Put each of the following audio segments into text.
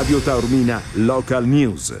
Radio Taormina Local News.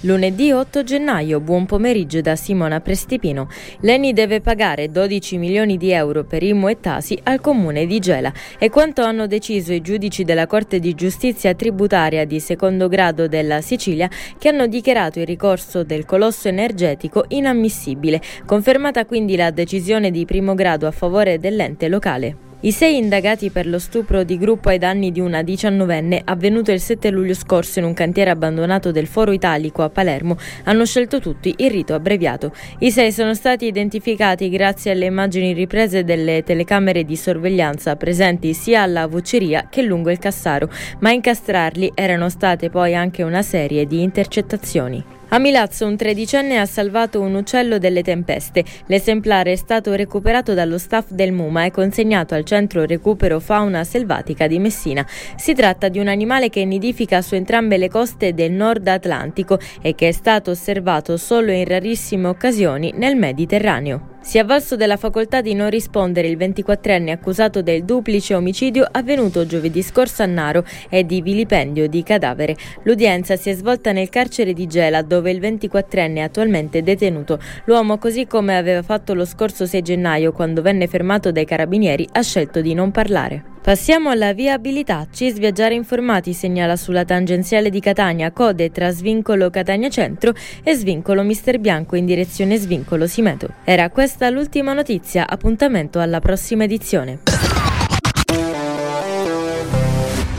Lunedì 8 gennaio, buon pomeriggio da Simona Prestipino. L'Eni deve pagare 12 milioni di euro per IMU e Tasi al comune di Gela. È quanto hanno deciso i giudici della Corte di Giustizia tributaria di secondo grado della Sicilia che hanno dichiarato il ricorso del colosso energetico inammissibile, confermata quindi la decisione di primo grado a favore dell'ente locale. I sei indagati per lo stupro di gruppo ai danni di una diciannovenne avvenuto il 7 luglio scorso in un cantiere abbandonato del Foro Italico a Palermo hanno scelto tutti il rito abbreviato. I sei sono stati identificati grazie alle immagini riprese delle telecamere di sorveglianza presenti sia alla voceria che lungo il Cassaro, ma a incastrarli erano state poi anche una serie di intercettazioni. A Milazzo un tredicenne ha salvato un uccello delle tempeste. L'esemplare è stato recuperato dallo staff del MUMA e consegnato al centro recupero fauna selvatica di Messina. Si tratta di un animale che nidifica su entrambe le coste del nord Atlantico e che è stato osservato solo in rarissime occasioni nel Mediterraneo. Si è avvalso della facoltà di non rispondere il 24enne accusato del duplice omicidio avvenuto giovedì scorso a Naro e di vilipendio di cadavere. L'udienza si è svolta nel carcere di Gela dove il 24enne è attualmente detenuto. L'uomo, così come aveva fatto lo scorso 6 gennaio quando venne fermato dai carabinieri, ha scelto di non parlare. Passiamo alla viabilità. CIS Viaggiare Informati segnala sulla tangenziale di Catania code tra svincolo Catania Centro e svincolo Mister Bianco in direzione svincolo Simeto. Era questa l'ultima notizia, appuntamento alla prossima edizione.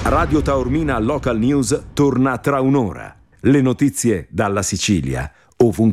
Radio Taormina Local News torna tra un'ora. Le notizie dalla Sicilia, ovunque